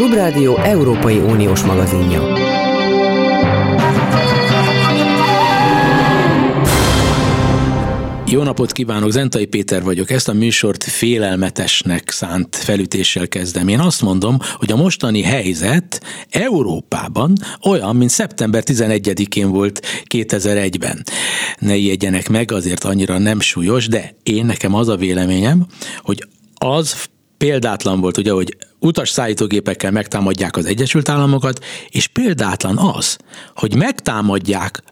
Klubrádió Európai Uniós magazinja. Jó napot kívánok, Zentai Péter vagyok. Ezt a műsort félelmetesnek szánt felütéssel kezdem. Én azt mondom, hogy a mostani helyzet Európában olyan, mint szeptember 11-én volt 2001-ben. Ne ijedjenek meg, azért annyira nem súlyos, de én nekem az a véleményem, hogy az példátlan volt, ugye, hogy utas szállítógépekkel megtámadják az Egyesült Államokat, és példátlan az, hogy megtámadják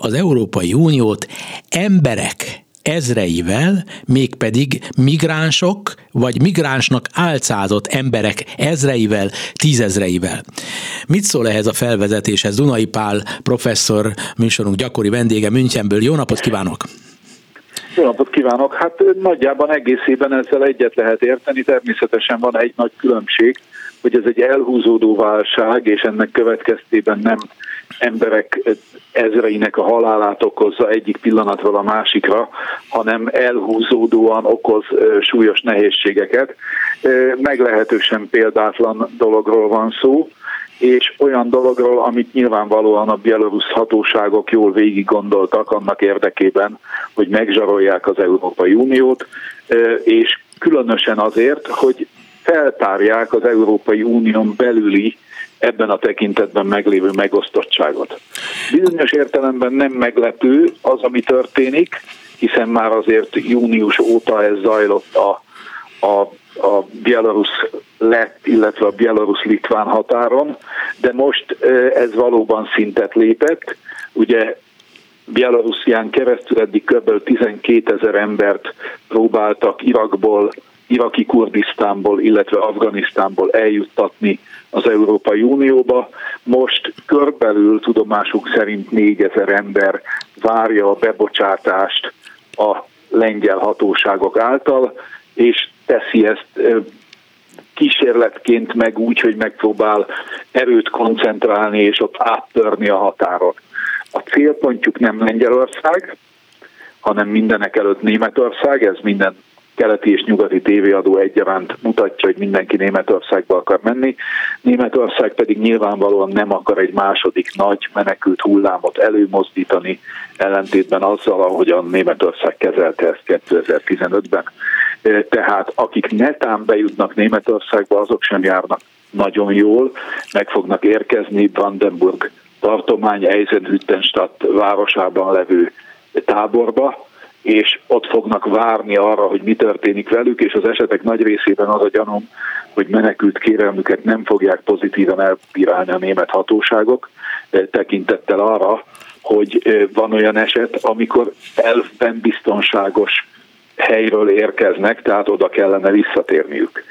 az Európai Uniót emberek ezreivel, mégpedig migránsok, vagy migránsnak álcázott emberek ezreivel, tízezreivel. Mit szól ehhez a felvezetéshez? Dunai Pál professzor, műsorunk gyakori vendége Münchenből. Jó napot kívánok! Jó napot kívánok! Hát nagyjában egészében ezzel egyet lehet érteni, természetesen van egy nagy különbség, hogy ez egy elhúzódó válság, és ennek következtében nem emberek ezreinek a halálát okozza egyik pillanatról a másikra, hanem elhúzódóan okoz súlyos nehézségeket. Meglehetősen példátlan dologról van szó, és olyan dologról, amit nyilvánvalóan a bielorusz hatóságok jól végig gondoltak annak érdekében, hogy megzsarolják az Európai Uniót, és különösen azért, hogy feltárják az Európai Unión belüli ebben a tekintetben meglévő megosztottságot. Bizonyos értelemben nem meglepő az, ami történik, hiszen már azért június óta ez zajlott a, a, a Belarus lett, illetve a Belarus-Litván határon, de most ez valóban szintet lépett. Ugye Belarusián keresztül eddig kb. 12 ezer embert próbáltak Irakból iraki Kurdisztánból, illetve Afganisztánból eljuttatni az Európai Unióba. Most körbelül tudomásuk szerint 4000 ember várja a bebocsátást a lengyel hatóságok által, és teszi ezt kísérletként meg úgy, hogy megpróbál erőt koncentrálni és ott áttörni a határon. A célpontjuk nem Lengyelország, hanem mindenek előtt Németország, ez minden keleti és nyugati tévéadó egyaránt mutatja, hogy mindenki Németországba akar menni. Németország pedig nyilvánvalóan nem akar egy második nagy menekült hullámot előmozdítani, ellentétben azzal, ahogyan Németország kezelte ezt 2015-ben. Tehát akik netán bejutnak Németországba, azok sem járnak nagyon jól, meg fognak érkezni Brandenburg tartomány Eisenhüttenstadt városában levő táborba, és ott fognak várni arra, hogy mi történik velük, és az esetek nagy részében az a gyanúm, hogy menekült kérelmüket nem fogják pozitívan elbírálni a német hatóságok, tekintettel arra, hogy van olyan eset, amikor elfben biztonságos helyről érkeznek, tehát oda kellene visszatérniük.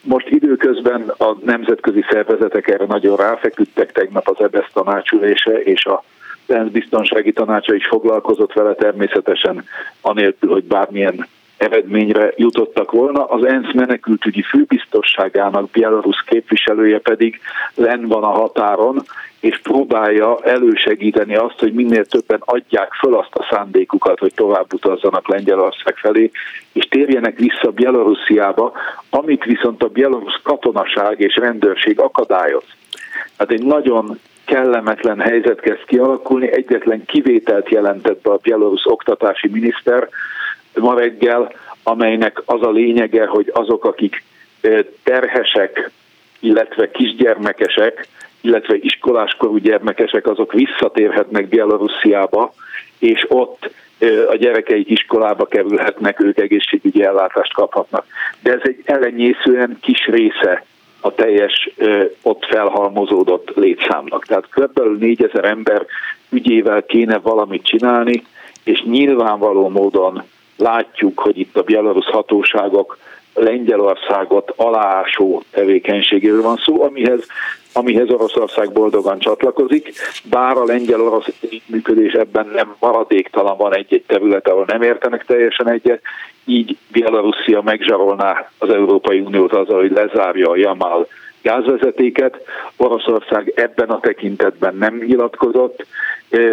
Most időközben a nemzetközi szervezetek erre nagyon ráfeküdtek, tegnap az EBSZ tanácsülése és a ENSZ biztonsági tanácsa is foglalkozott vele természetesen, anélkül, hogy bármilyen eredményre jutottak volna. Az ENSZ menekültügyi főbiztosságának Belarus képviselője pedig len van a határon, és próbálja elősegíteni azt, hogy minél többen adják föl azt a szándékukat, hogy tovább utazzanak Lengyelország felé, és térjenek vissza Belarusiába, amit viszont a belarusz katonaság és rendőrség akadályoz. Hát egy nagyon kellemetlen helyzet kezd kialakulni. Egyetlen kivételt jelentett be a bielorusz oktatási miniszter ma reggel, amelynek az a lényege, hogy azok, akik terhesek, illetve kisgyermekesek, illetve iskoláskorú gyermekesek, azok visszatérhetnek Bielorussziába, és ott a gyerekeik iskolába kerülhetnek, ők egészségügyi ellátást kaphatnak. De ez egy ellenyészően kis része a teljes ott felhalmozódott létszámnak. Tehát kb. 4000 ember ügyével kéne valamit csinálni, és nyilvánvaló módon látjuk, hogy itt a belarusz hatóságok Lengyelországot aláásó tevékenységéről van szó, amihez, amihez Oroszország boldogan csatlakozik, bár a lengyel-orosz működés ebben nem maradéktalan van egy-egy terület, ahol nem értenek teljesen egyet, így Bielorusszia megzsarolná az Európai Uniót azzal, hogy lezárja a Jamal gázvezetéket. Oroszország ebben a tekintetben nem nyilatkozott,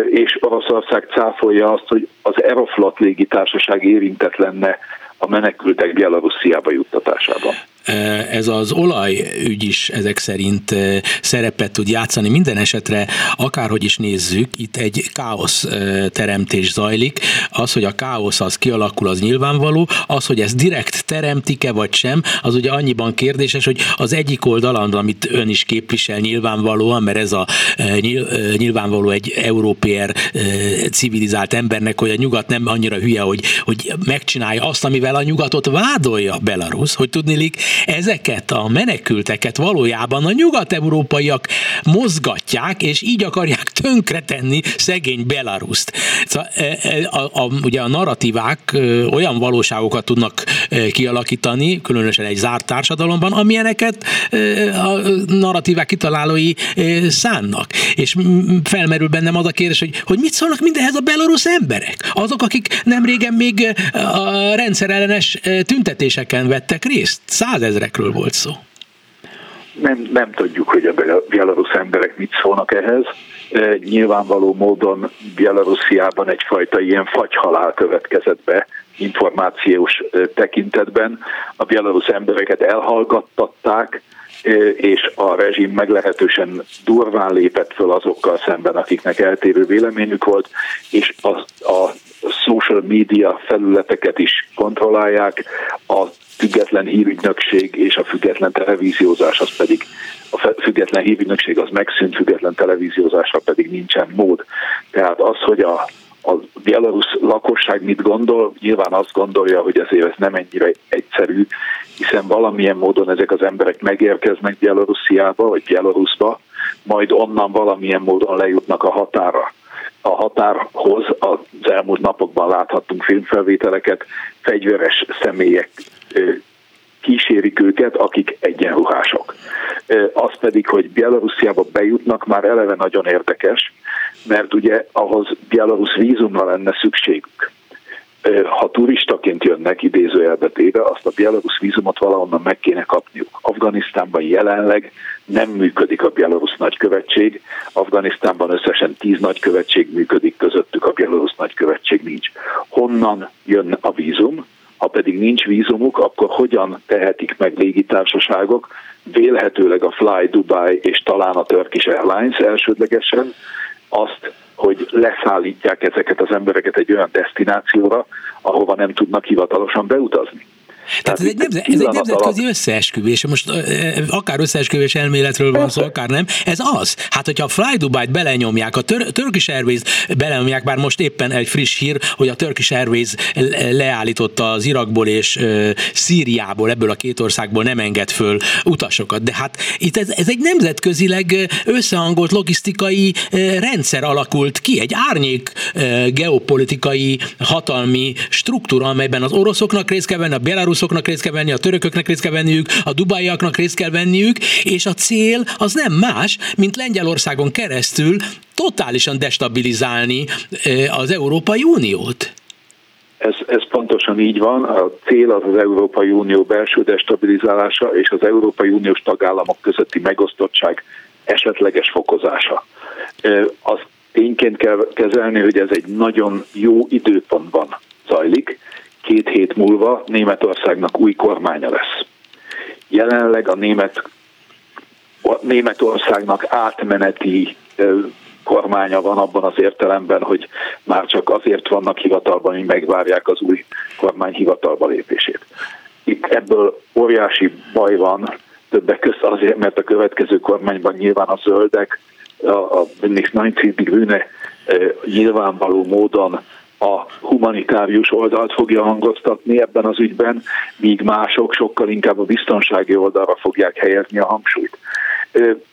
és Oroszország cáfolja azt, hogy az Aeroflot légitársaság érintett lenne a menekültek Bielorussziába juttatásában. Ez az olajügy is ezek szerint szerepet tud játszani. Minden esetre, akárhogy is nézzük, itt egy káosz teremtés zajlik. Az, hogy a káosz az kialakul, az nyilvánvaló. Az, hogy ez direkt teremtik-e vagy sem, az ugye annyiban kérdéses, hogy az egyik oldalon, amit ön is képvisel nyilvánvalóan, mert ez a nyilvánvaló egy európér civilizált embernek, hogy a nyugat nem annyira hülye, hogy, hogy megcsinálja azt, amivel a nyugatot vádolja Belarus, hogy tudnilik ezeket a menekülteket valójában a nyugat-európaiak mozgatják, és így akarják tönkretenni szegény Belaruszt. Szóval, e, e, a, a, ugye a narratívák olyan valóságokat tudnak kialakítani, különösen egy zárt társadalomban, amilyeneket a narratívák kitalálói szánnak. És felmerül bennem az a kérdés, hogy, hogy mit szólnak mindenhez a belorusz emberek? Azok, akik nem régen még a rendszerellenes tüntetéseken vettek részt. Százezrekről volt szó. Nem, nem tudjuk, hogy a belarusz emberek mit szólnak ehhez. Nyilvánvaló módon Belarusiában egyfajta ilyen fagyhalál következett be információs tekintetben. A belarusz embereket elhallgattatták, és a rezsim meglehetősen durván lépett föl azokkal szemben, akiknek eltérő véleményük volt, és a, a social media felületeket is kontrollálják, a független hírügynökség és a független televíziózás az pedig a független hírügynökség az megszűnt, független televíziózásra pedig nincsen mód. Tehát az, hogy a, a belarusz lakosság mit gondol, nyilván azt gondolja, hogy ezért ez nem ennyire egyszerű, hiszen valamilyen módon ezek az emberek megérkeznek Belarusiába vagy Belarusba, majd onnan valamilyen módon lejutnak a határa a határhoz az elmúlt napokban láthattunk filmfelvételeket, fegyveres személyek kísérik őket, akik egyenruhások. Az pedig, hogy Belarusiába bejutnak, már eleve nagyon érdekes, mert ugye ahhoz Belarus vízumra lenne szükségük ha turistaként jönnek idézőjelbe téve, azt a Belarus vízumot valahonnan meg kéne kapniuk. Afganisztánban jelenleg nem működik a Belarus nagykövetség, Afganisztánban összesen tíz nagykövetség működik, közöttük a Belarus nagykövetség nincs. Honnan jön a vízum? Ha pedig nincs vízumuk, akkor hogyan tehetik meg légitársaságok, vélhetőleg a Fly Dubai és talán a Turkish Airlines elsődlegesen, azt, hogy leszállítják ezeket az embereket egy olyan destinációra, ahova nem tudnak hivatalosan beutazni. Tehát, ez, egy, nemzet, ez egy nemzetközi alatt... összeesküvés, most akár összeesküvés elméletről van szó, akár nem, ez az. Hát, hogyha a Fly Dubai-t belenyomják, a Tör- Turkish Airways belenyomják, bár most éppen egy friss hír, hogy a Turkish Airways leállította az Irakból és uh, Szíriából, ebből a két országból nem enged föl utasokat. De hát itt ez, ez egy nemzetközileg összehangolt logisztikai rendszer alakult ki, egy árnyék geopolitikai hatalmi struktúra, amelyben az oroszoknak részt kell venni, a Belarus oroszoknak részt kell venni, a törököknek részt kell venniük, a dubaiaknak részt kell venniük, és a cél az nem más, mint Lengyelországon keresztül totálisan destabilizálni az Európai Uniót. Ez, ez pontosan így van. A cél az az Európai Unió belső destabilizálása és az Európai Uniós tagállamok közötti megosztottság esetleges fokozása. Az tényként kell kezelni, hogy ez egy nagyon jó időpontban zajlik, két hét múlva Németországnak új kormánya lesz. Jelenleg a német a Németországnak átmeneti kormánya van abban az értelemben, hogy már csak azért vannak hivatalban, hogy megvárják az új kormány hivatalba lépését. Itt ebből óriási baj van, többek között azért, mert a következő kormányban nyilván a zöldek, a, a 90 bűne nyilvánvaló módon a humanitárius oldalt fogja hangoztatni ebben az ügyben, míg mások sokkal inkább a biztonsági oldalra fogják helyezni a hangsúlyt.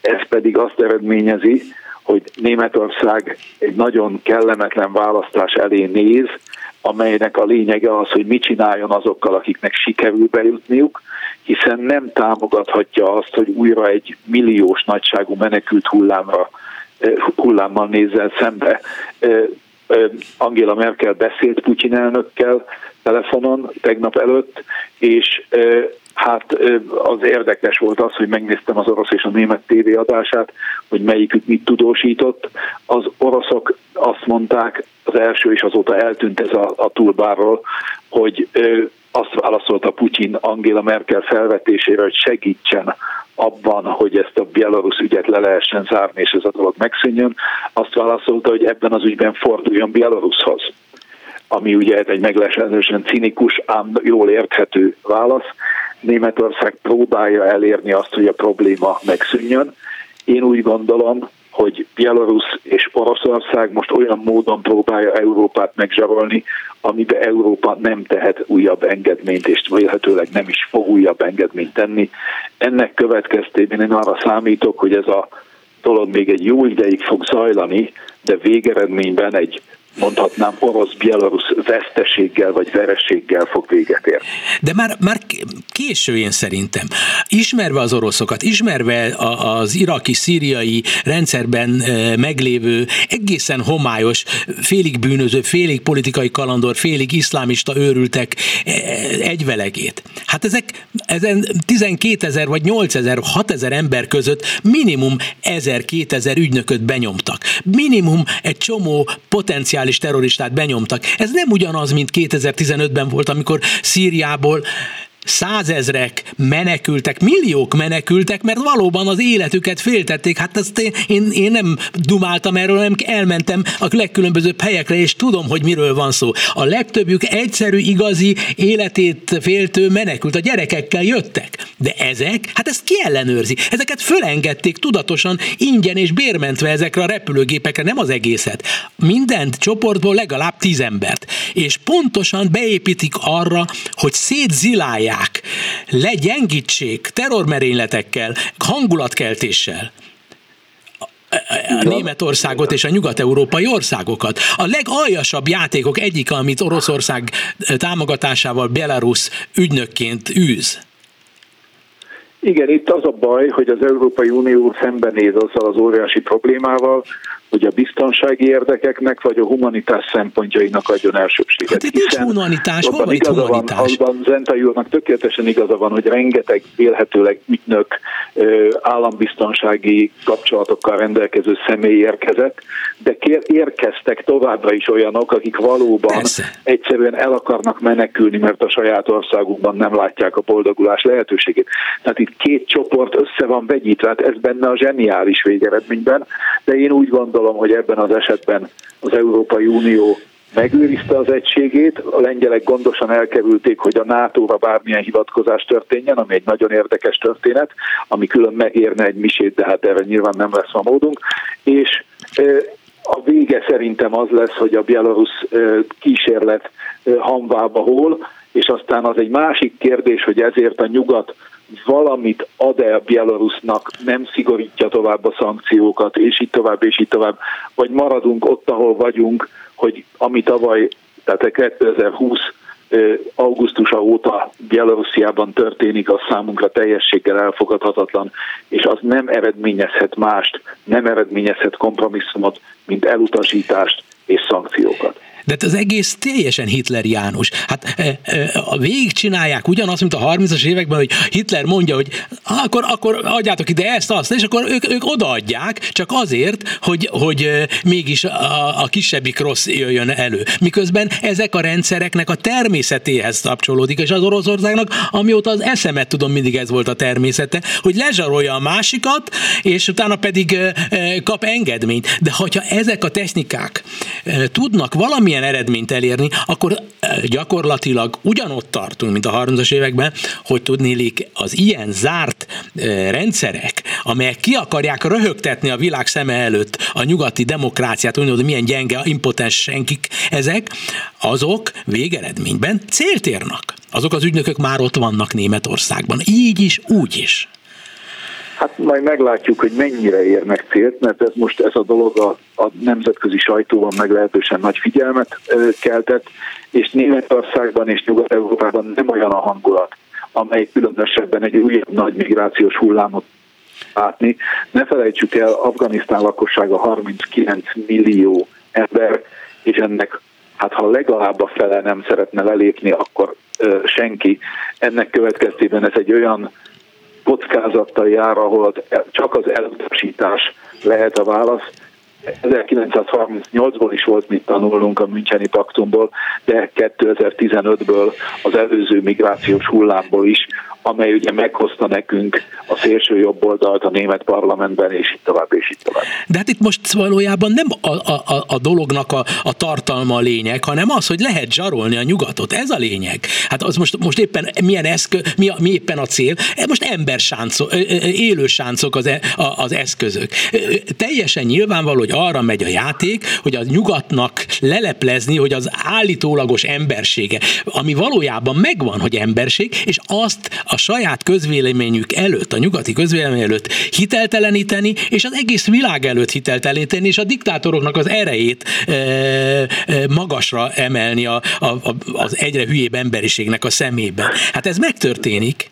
Ez pedig azt eredményezi, hogy Németország egy nagyon kellemetlen választás elé néz, amelynek a lényege az, hogy mit csináljon azokkal, akiknek sikerül bejutniuk, hiszen nem támogathatja azt, hogy újra egy milliós nagyságú menekült hullámra hullámmal nézzel szembe. Angela Merkel beszélt Putyin elnökkel telefonon tegnap előtt, és hát az érdekes volt az, hogy megnéztem az orosz és a német tévéadását, hogy melyikük mit tudósított. Az oroszok azt mondták, az első és azóta eltűnt ez a, a túlbárról, hogy azt válaszolta Putyin Angela Merkel felvetésére, hogy segítsen abban, hogy ezt a Belarus ügyet le lehessen zárni, és ez a dolog megszűnjön, azt válaszolta, hogy ebben az ügyben forduljon Belarushoz ami ugye egy meglehetősen cinikus, ám jól érthető válasz. Németország próbálja elérni azt, hogy a probléma megszűnjön. Én úgy gondolom, hogy Belarus és Oroszország most olyan módon próbálja Európát megzsarolni, amiben Európa nem tehet újabb engedményt, és vélhetőleg nem is fog újabb engedményt tenni. Ennek következtében én arra számítok, hogy ez a dolog még egy jó ideig fog zajlani, de végeredményben egy mondhatnám orosz-bielarusz veszteséggel vagy verességgel fog véget érni. De már, már késő én szerintem. Ismerve az oroszokat, ismerve az iraki-szíriai rendszerben meglévő egészen homályos, félig bűnöző, félig politikai kalandor, félig iszlámista őrültek e, egyvelegét. Hát ezek ezen 12 ezer vagy 8 ezer, 6 ezer ember között minimum 1000-2000 ügynököt benyomtak. Minimum egy csomó potenciál potenciális terroristát benyomtak. Ez nem ugyanaz, mint 2015-ben volt, amikor Szíriából százezrek menekültek, milliók menekültek, mert valóban az életüket féltették. Hát ezt én, én, én nem dumáltam erről, hanem elmentem a legkülönbözőbb helyekre, és tudom, hogy miről van szó. A legtöbbjük egyszerű, igazi, életét féltő menekült. A gyerekekkel jöttek. De ezek, hát ezt ki ellenőrzi? Ezeket fölengedték tudatosan, ingyen és bérmentve ezekre a repülőgépekre, nem az egészet. Mindent csoportból legalább tíz embert. És pontosan beépítik arra, hogy szétzilálják megpróbálják legyengítsék terrormerényletekkel, hangulatkeltéssel a Németországot és a nyugat-európai országokat. A legaljasabb játékok egyik, amit Oroszország támogatásával Belarus ügynökként űz. Igen, itt az a baj, hogy az Európai Unió szembenéz azzal az óriási problémával, hogy a biztonsági érdekeknek vagy a humanitás szempontjainak adjon elsőbséget. Hát itt nincs humanitás, hol van itt humanitás? Van, abban Zentai úrnak tökéletesen igaza van, hogy rengeteg vélhetőleg ügynök állambiztonsági kapcsolatokkal rendelkező személy érkezett, de érkeztek továbbra is olyanok, akik valóban Persze. egyszerűen el akarnak menekülni, mert a saját országukban nem látják a boldogulás lehetőségét. Tehát itt két csoport össze van vegyítve, hát ez benne a zseniális végeredményben, de én úgy gondolom, hogy ebben az esetben az Európai Unió megőrizte az egységét, a lengyelek gondosan elkerülték, hogy a NATO-ra bármilyen hivatkozás történjen, ami egy nagyon érdekes történet, ami külön megérne egy misét, de hát erre nyilván nem lesz a módunk, és a vége szerintem az lesz, hogy a Belarus kísérlet hamvába hol, és aztán az egy másik kérdés, hogy ezért a nyugat valamit ad-e a Belarusnak, nem szigorítja tovább a szankciókat, és így tovább, és így tovább, vagy maradunk ott, ahol vagyunk, hogy ami tavaly, tehát 2020 augusztusa óta Bielorussziában történik, az számunkra teljességgel elfogadhatatlan, és az nem eredményezhet mást, nem eredményezhet kompromisszumot, mint elutasítást és szankciókat. De hát az egész teljesen Hitler János. Hát e, e, a végig csinálják ugyanazt, mint a 30-as években, hogy Hitler mondja, hogy akkor, akkor adjátok ide ezt, azt, és akkor ők, ők odaadják, csak azért, hogy, hogy mégis a, a kisebbik rossz jöjjön elő. Miközben ezek a rendszereknek a természetéhez kapcsolódik, és az Oroszországnak, amióta az eszemet tudom, mindig ez volt a természete, hogy lezsarolja a másikat, és utána pedig kap engedményt. De hogyha ezek a technikák tudnak valami valamilyen eredményt elérni, akkor gyakorlatilag ugyanott tartunk, mint a 30-as években, hogy tudnélik az ilyen zárt rendszerek, amelyek ki akarják röhögtetni a világ szeme előtt a nyugati demokráciát, hogy milyen gyenge, impotens senkik ezek, azok végeredményben célt érnek. Azok az ügynökök már ott vannak Németországban. Így is, úgy is. Hát majd meglátjuk, hogy mennyire érnek célt, mert ez most ez a dolog a, a nemzetközi sajtóban meglehetősen nagy figyelmet keltett, és Németországban és Nyugat-Európában nem olyan a hangulat, amely különösebben egy újabb nagy migrációs hullámot látni. Ne felejtsük el, Afganisztán lakossága 39 millió ember, és ennek, hát ha legalább a fele nem szeretne lelépni, akkor ö, senki. Ennek következtében ez egy olyan kockázattal jár, ahol csak az elutasítás lehet a válasz. 1938-ból is volt mit tanulnunk a Müncheni paktumból, de 2015-ből az előző migrációs hullámból is, amely ugye meghozta nekünk a szélső jobb oldalt a német parlamentben, és itt tovább, és itt tovább. De hát itt most valójában nem a, a, a dolognak a, a tartalma a lényeg, hanem az, hogy lehet zsarolni a nyugatot. Ez a lényeg. Hát az most, most éppen milyen eszköz, mi, mi éppen a cél? E, most embersáncok, élő sáncok az, e, az eszközök. Teljesen nyilvánvaló, hogy arra megy a játék, hogy a nyugatnak leleplezni, hogy az állítólagos embersége, ami valójában megvan, hogy emberség, és azt a saját közvéleményük előtt, a nyugati közvélemény előtt hitelteleníteni, és az egész világ előtt hitelteleníteni, és a diktátoroknak az erejét e, e, magasra emelni a, a, a, az egyre hülyébb emberiségnek a szemében. Hát ez megtörténik.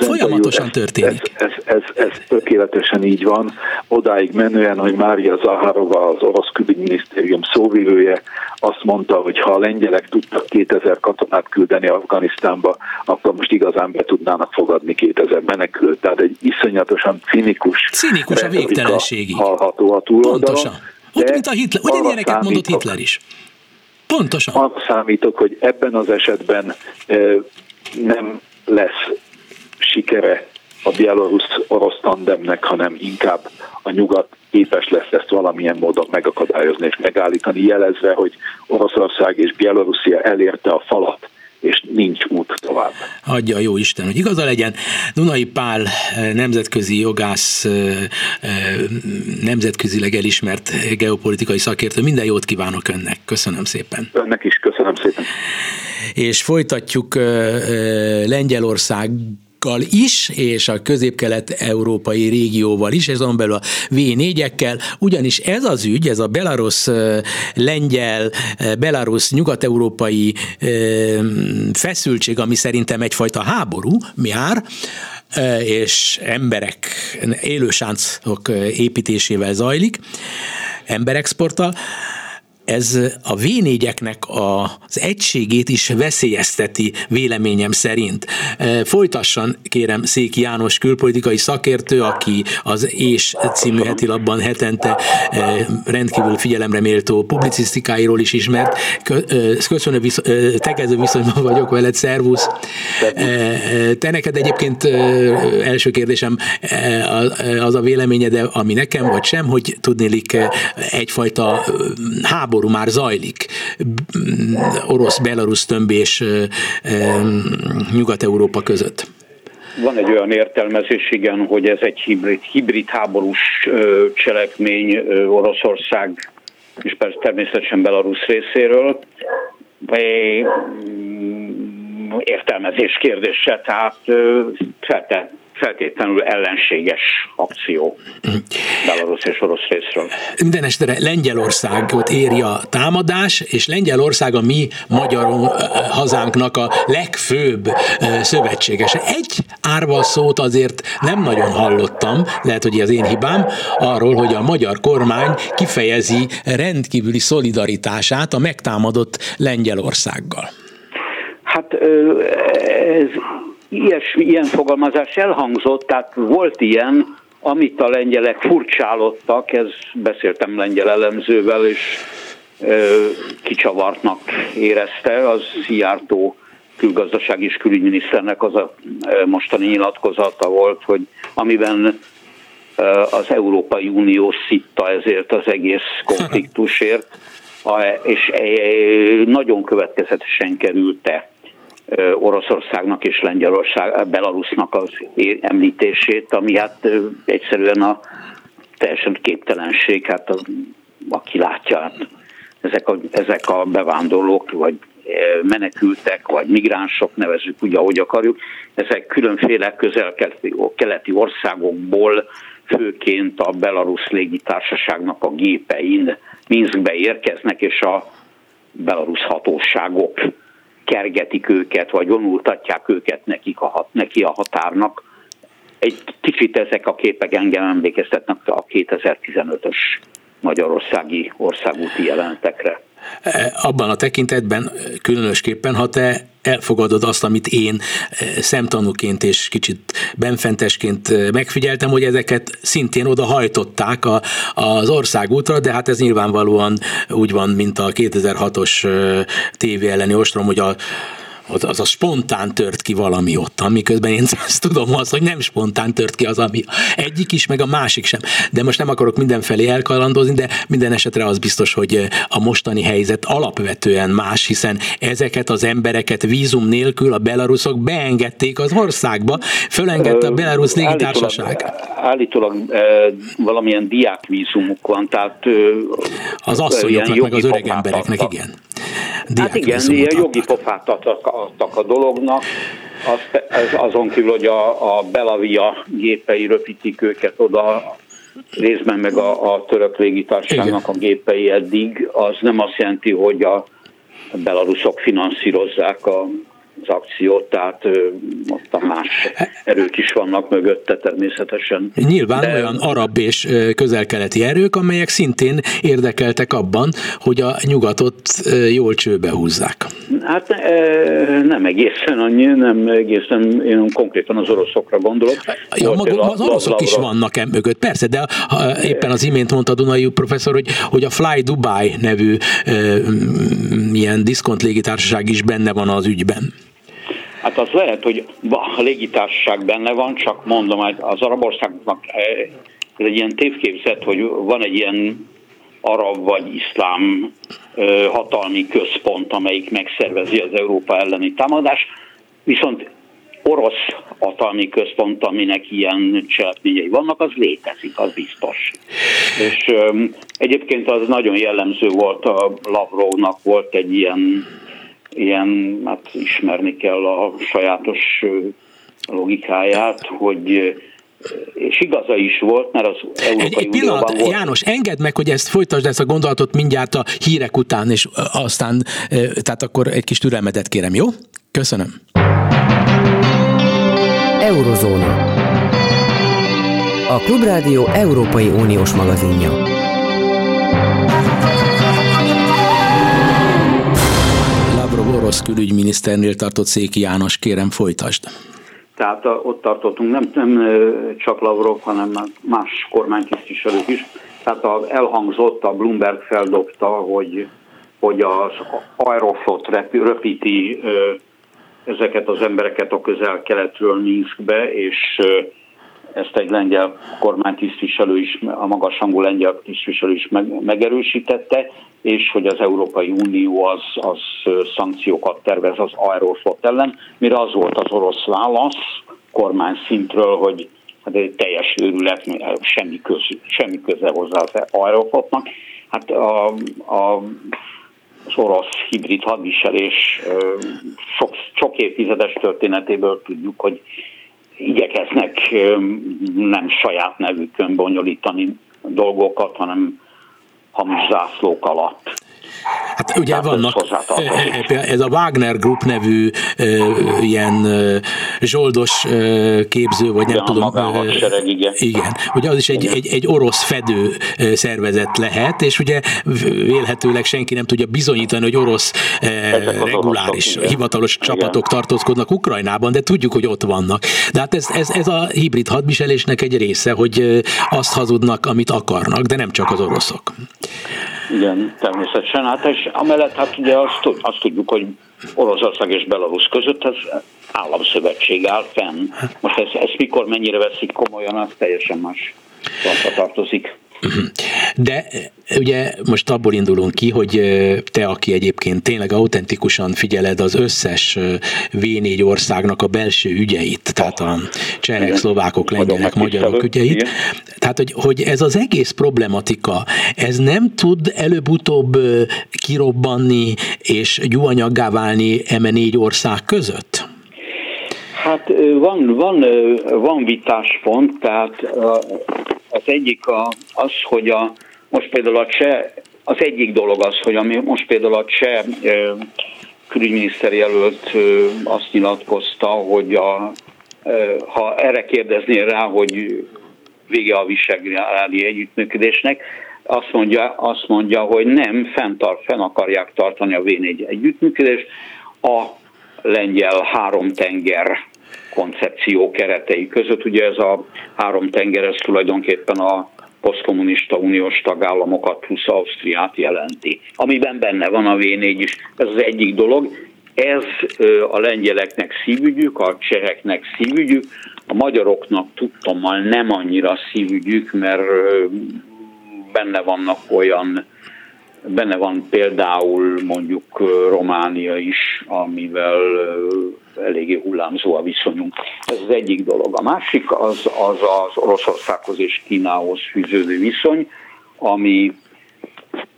Folyamatosan történik. Ez, ez, ez, ez tökéletesen így van. Odáig menően, hogy Mária Zaharova, az orosz külügyminisztérium szóvivője azt mondta, hogy ha a lengyelek tudtak 2000 katonát küldeni Afganisztánba, akkor most igazán be tudnának fogadni 2000 menekült. Tehát egy iszonyatosan cinikus, cinikus a végtelenségig. hallható a túloldalon. Pontosan. Úgy, mint a Hitler, ugyanilyeneket mondott Hitler is. Pontosan. Arra számítok, hogy ebben az esetben nem lesz sikere a bielorusz-orosz tandemnek, hanem inkább a nyugat képes lesz ezt valamilyen módon megakadályozni és megállítani, jelezve, hogy Oroszország és Bielorusszia elérte a falat, és nincs út tovább. Adja a jó Isten, hogy igaza legyen. Dunai Pál nemzetközi jogász, nemzetközileg elismert geopolitikai szakértő. Minden jót kívánok önnek. Köszönöm szépen. Önnek is köszönöm szépen. És folytatjuk Lengyelország is, és a közép-kelet-európai régióval is, ez belül a V4-ekkel, ugyanis ez az ügy, ez a Belarus lengyel, Belarus nyugat-európai feszültség, ami szerintem egyfajta háború, jár, és emberek, élősáncok építésével zajlik, emberexporttal, ez a v az egységét is veszélyezteti véleményem szerint. E, folytasson kérem Széki János külpolitikai szakértő, aki az És című heti labban hetente e, rendkívül figyelemre méltó publicisztikáiról is ismert. E, köszönöm, tegező viszonyban vagyok veled, szervusz. Te neked egyébként első kérdésem az a véleményed, ami nekem, vagy sem, hogy tudnélik egyfajta háború háború már zajlik. Orosz-Belarus tömbés Nyugat-Európa között. Van egy olyan értelmezés, igen, hogy ez egy hibrid, hibrid háborús cselekmény Oroszország és persze természetesen Belarus részéről. Értelmezés kérdése, tehát feltett feltétlenül ellenséges akció Belarus és orosz részről. Minden estere Lengyelországot éri a támadás, és Lengyelország a mi magyar hazánknak a legfőbb szövetségese. Egy árva szót azért nem nagyon hallottam, lehet, hogy az én hibám, arról, hogy a magyar kormány kifejezi rendkívüli szolidaritását a megtámadott Lengyelországgal. Hát ez ilyesmi, ilyen fogalmazás elhangzott, tehát volt ilyen, amit a lengyelek furcsálottak, ez beszéltem lengyel elemzővel, és ö, kicsavartnak érezte, az Szijjártó külgazdasági és külügyminiszternek az a mostani nyilatkozata volt, hogy amiben az Európai Unió szitta ezért az egész konfliktusért, és nagyon következetesen kerülte Oroszországnak és Lengyelország, Belarusnak az említését, ami hát egyszerűen a teljesen képtelenség, hát a, aki látja, hát ezek a, ezek a bevándorlók, vagy menekültek, vagy migránsok, nevezük úgy, ahogy akarjuk, ezek különféle közel-keleti országokból, főként a Belarus légitársaságnak a gépein Minskbe érkeznek, és a belarusz hatóságok kergetik őket, vagy vonultatják őket nekik a hat, neki a határnak. Egy kicsit ezek a képek engem emlékeztetnek a 2015-ös magyarországi országúti jelentekre. Abban a tekintetben különösképpen, ha te elfogadod azt, amit én szemtanúként és kicsit benfentesként megfigyeltem, hogy ezeket szintén oda hajtották a, az országútra, de hát ez nyilvánvalóan úgy van, mint a 2006-os tévé elleni ostrom, hogy a az, az a spontán tört ki valami ott, miközben én azt tudom az, hogy nem spontán tört ki az, ami egyik is, meg a másik sem. De most nem akarok mindenfelé elkalandozni, de minden esetre az biztos, hogy a mostani helyzet alapvetően más, hiszen ezeket az embereket vízum nélkül a belarusok beengedték az országba, fölengedte a belarusz légitársaság. Állítólag, állítólag valamilyen diákvízumuk van, tehát az asszonyoknak, meg az öreg embereknek, igen. Hát igen, ilyen jogi pofát adtak, adtak a dolognak, az, az, azon kívül, hogy a, a Belavia gépei röpítik őket oda, részben meg a, a török légitárságnak a gépei eddig, az nem azt jelenti, hogy a belarusok finanszírozzák a az akciót, tehát ott a más erők is vannak mögötte természetesen. Nyilván De... olyan arab és közelkeleti erők, amelyek szintén érdekeltek abban, hogy a nyugatot jól csőbe húzzák. Hát nem egészen annyi, nem egészen, én konkrétan az oroszokra gondolok. Ja, maga, az oroszok is vannak e mögött, persze, de éppen az imént mondta Dunai professzor, hogy, hogy a Fly Dubai nevű ilyen diszkont légitársaság is benne van az ügyben. Hát az lehet, hogy a légitársaság benne van, csak mondom, hát az arab országoknak eh, ez egy ilyen tévképzet, hogy van egy ilyen arab vagy iszlám eh, hatalmi központ, amelyik megszervezi az Európa elleni támadást, viszont orosz hatalmi központ, aminek ilyen cselekményei vannak, az létezik, az biztos. És um, egyébként az nagyon jellemző volt a Lavrovnak, volt egy ilyen ilyen, hát ismerni kell a sajátos logikáját, hogy és igaza is volt, mert az Európai egy, pillanat, volt. János, engedd meg, hogy ezt folytasd ezt a gondolatot mindjárt a hírek után, és aztán, tehát akkor egy kis türelmedet kérem, jó? Köszönöm. Eurozóna. A Klubrádió Európai Uniós magazinja. Orosz külügyminiszternél tartott Széki János, kérem folytasd. Tehát ott tartottunk, nem, nem csak Lavrov, hanem más kormánytisztviselők is. Tehát elhangzott, a Bloomberg feldobta, hogy, hogy az Aeroflot röpíti ezeket az embereket a közel-keletről Minskbe, és ezt egy lengyel kormánytisztviselő is, a magasrangú lengyel tisztviselő is meg, megerősítette, és hogy az Európai Unió az, az szankciókat tervez az Aeroflot ellen, mire az volt az orosz válasz kormány szintről, hogy hát egy teljes őrület, semmi, köz, semmi köze hozzá az Aeroflotnak. Hát a, a, az orosz hibrid hadviselés sok, sok évtizedes történetéből tudjuk, hogy igyekeznek nem saját nevükön bonyolítani dolgokat, hanem hamis zászlók alatt. Hát ugye Tehát vannak, ez a Wagner Group nevű ilyen zsoldos képző, vagy nem igen, tudom. Sereg, igen. igen. Ugye az is egy, egy, egy orosz fedő szervezet lehet, és ugye vélhetőleg senki nem tudja bizonyítani, hogy orosz reguláris, oroszok, hivatalos igen. csapatok tartózkodnak Ukrajnában, de tudjuk, hogy ott vannak. De hát ez, ez, ez a hibrid hadviselésnek egy része, hogy azt hazudnak, amit akarnak, de nem csak az oroszok. Igen, természetesen. Hát és amellett hát ugye azt, azt tudjuk, hogy Oroszország és Belarus között ez államszövetség áll fenn. Most ezt, ezt mikor mennyire veszik komolyan, az teljesen más tartozik. De ugye most abból indulunk ki, hogy te, aki egyébként tényleg autentikusan figyeled az összes V4 országnak a belső ügyeit, tehát a csehek, szlovákok, lengyelek, magyarok ügyeit, Igen. tehát hogy, hogy ez az egész problematika, ez nem tud előbb-utóbb kirobbanni és gyúanyaggá válni eme négy ország között? Hát van, van, van vitáspont, tehát az egyik a, az, hogy a, most például a cseh, az egyik dolog az, hogy ami most például a cseh külügyminiszter jelölt azt nyilatkozta, hogy a, ha erre kérdeznél rá, hogy vége a visegrádi együttműködésnek, azt mondja, azt mondja, hogy nem, fenntart, fenn akarják tartani a V4 együttműködést. A lengyel három tenger koncepció keretei között. Ugye ez a három tenger, ez tulajdonképpen a posztkommunista uniós tagállamokat plusz Ausztriát jelenti, amiben benne van a V4 is. Ez az egyik dolog. Ez a lengyeleknek szívügyük, a cseheknek szívügyük, a magyaroknak tudtommal nem annyira szívügyük, mert benne vannak olyan Benne van például mondjuk Románia is, amivel eléggé hullámzó a viszonyunk. Ez az egyik dolog. A másik az az, az Oroszországhoz és Kínához fűződő viszony, ami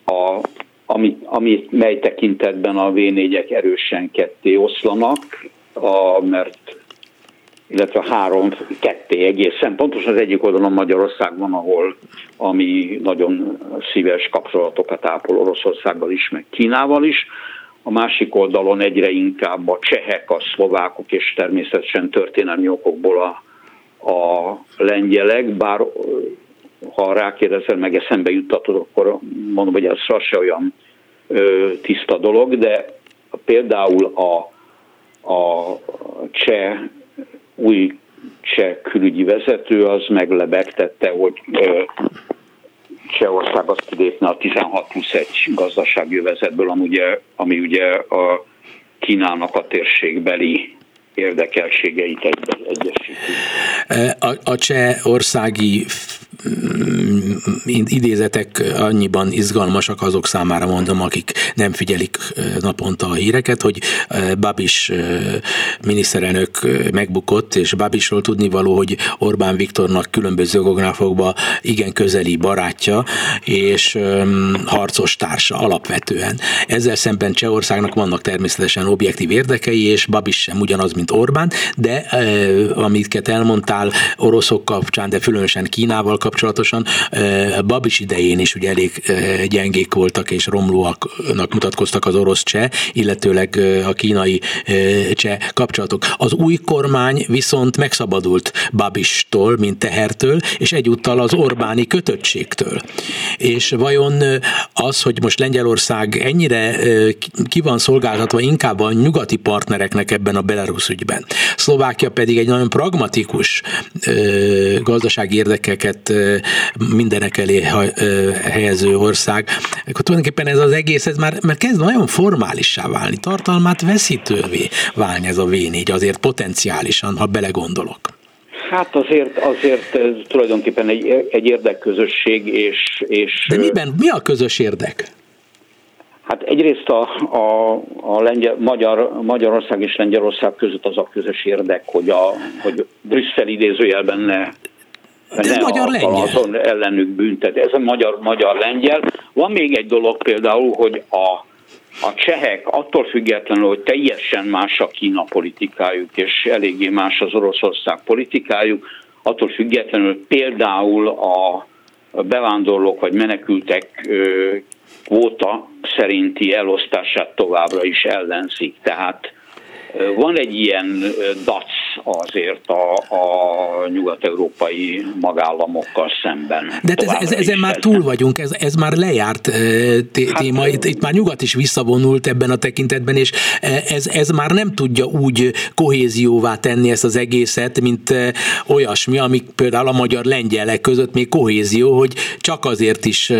a ami, ami, mely tekintetben a V4-ek erősen ketté oszlanak, a, mert illetve három, ketté egészen. Pontosan az egyik oldalon Magyarország van, ahol ami nagyon szíves kapcsolatokat ápol Oroszországgal is, meg Kínával is. A másik oldalon egyre inkább a csehek, a szlovákok és természetesen történelmi okokból a, a lengyelek, bár ha rákérdezel, meg eszembe juttatod, akkor mondom, hogy ez se olyan ö, tiszta dolog, de például a, a cseh új cseh külügyi vezető az meglebegtette, hogy Csehország azt kilépne a 16 plusz 1 gazdasági övezetből, ami ugye, ami ugye a Kínának a térségbeli érdekeltségeit egyesíti. A, a cseh országi idézetek annyiban izgalmasak azok számára mondom, akik nem figyelik naponta a híreket, hogy Babis miniszterelnök megbukott, és Babisról tudnivaló, hogy Orbán Viktornak különböző geográfokban igen közeli barátja és harcos társa alapvetően. Ezzel szemben Csehországnak vannak természetesen objektív érdekei, és Babis sem ugyanaz, mint Orbán, de amiket elmondtál oroszok kapcsán, de különösen Kínával kapcsolatban, kapcsolatosan Babis idején is ugye elég gyengék voltak és romlóaknak mutatkoztak az orosz cseh, illetőleg a kínai cseh kapcsolatok. Az új kormány viszont megszabadult Babistól, mint tehertől, és egyúttal az Orbáni kötöttségtől. És vajon az, hogy most Lengyelország ennyire ki van szolgáltatva inkább a nyugati partnereknek ebben a Belarus ügyben, Szlovákia pedig egy nagyon pragmatikus gazdasági érdekeket mindenek elé helyező ország. Akkor tulajdonképpen ez az egész, ez már, már kezd nagyon formálissá válni, tartalmát veszítővé válni ez a V4, azért potenciálisan, ha belegondolok. Hát azért, azért tulajdonképpen egy, egy érdekközösség, és, és... De miben, mi a közös érdek? Hát egyrészt a, a, a Lengyel, Magyar, Magyarország és Lengyelország között az a közös érdek, hogy, a, hogy Brüsszel idézőjelben ne de magyar-lengyel. ellenük büntet. Ez a magyar-magyar-lengyel. Van még egy dolog például, hogy a, a csehek attól függetlenül, hogy teljesen más a Kína politikájuk, és eléggé más az Oroszország politikájuk, attól függetlenül például a bevándorlók vagy menekültek kvóta szerinti elosztását továbbra is ellenzik. Tehát van egy ilyen dac azért a, a nyugat-európai magállamokkal szemben. De ez, ez, ezen már túl vagyunk, ez, ez már lejárt téma, hát, itt, itt már nyugat is visszavonult ebben a tekintetben, és ez, ez már nem tudja úgy kohézióvá tenni ezt az egészet, mint olyasmi, amik például a magyar-lengyelek között még kohézió, hogy csak azért is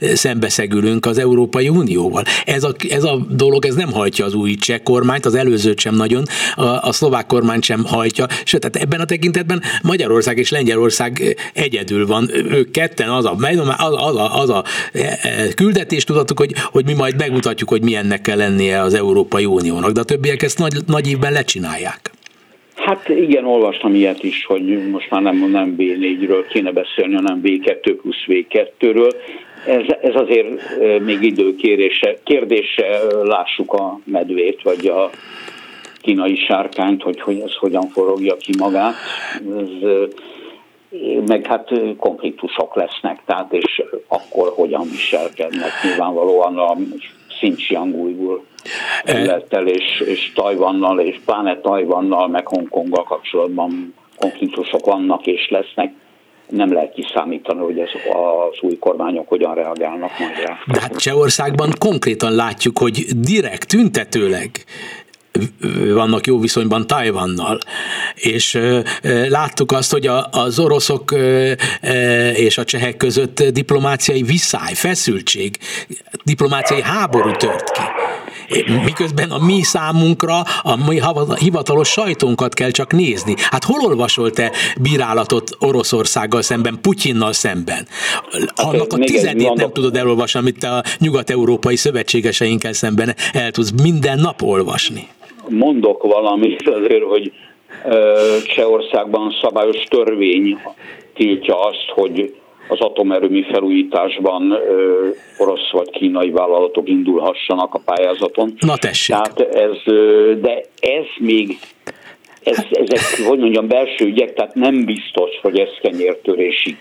szembeszegülünk az Európai Unióval. Ez a, ez a dolog, ez nem hajtja az új cseh kormányt, az előzőt sem nagyon, a, a szlovák kormány sem hajtja, sőt, tehát ebben a tekintetben Magyarország és Lengyelország egyedül van, ők ketten az a, az, az a, az a e, e, küldetés tudatuk, hogy, hogy mi majd megmutatjuk, hogy milyennek kell lennie az Európai Uniónak, de a többiek ezt nagy, nagy évben lecsinálják. Hát igen, olvastam ilyet is, hogy most már nem, nem B4-ről kéne beszélni, hanem B2 plusz V2-ről. Ez, ez azért még időkérése, kérdése, lássuk a medvét, vagy a kínai sárkányt, hogy, hogy ez hogyan forogja ki magát. Ez, meg hát konfliktusok lesznek, tehát és akkor hogyan viselkednek nyilvánvalóan a Xinjiang újból területtel és, és Tajvannal, és pláne Tajvannal, meg Hongkonggal kapcsolatban konfliktusok vannak és lesznek. nem lehet kiszámítani, hogy ez az új kormányok hogyan reagálnak majd rá. De hát Csehországban konkrétan látjuk, hogy direkt, tüntetőleg vannak jó viszonyban Tajvannal. És láttuk azt, hogy az oroszok és a csehek között diplomáciai viszály, feszültség, diplomáciai háború tört ki miközben a mi számunkra a mi hivatalos sajtónkat kell csak nézni. Hát hol olvasol te bírálatot Oroszországgal szemben, Putyinnal szemben? Annak a tizedét nem tudod elolvasni, amit a nyugat-európai szövetségeseinkkel szemben el tudsz minden nap olvasni mondok valamit azért, hogy Csehországban szabályos törvény tiltja azt, hogy az atomerőmű felújításban orosz vagy kínai vállalatok indulhassanak a pályázaton. Na tessék. Tehát ez, de ez még ez, ezek, hogy mondjam, belső ügyek, tehát nem biztos, hogy ez kenyértörésig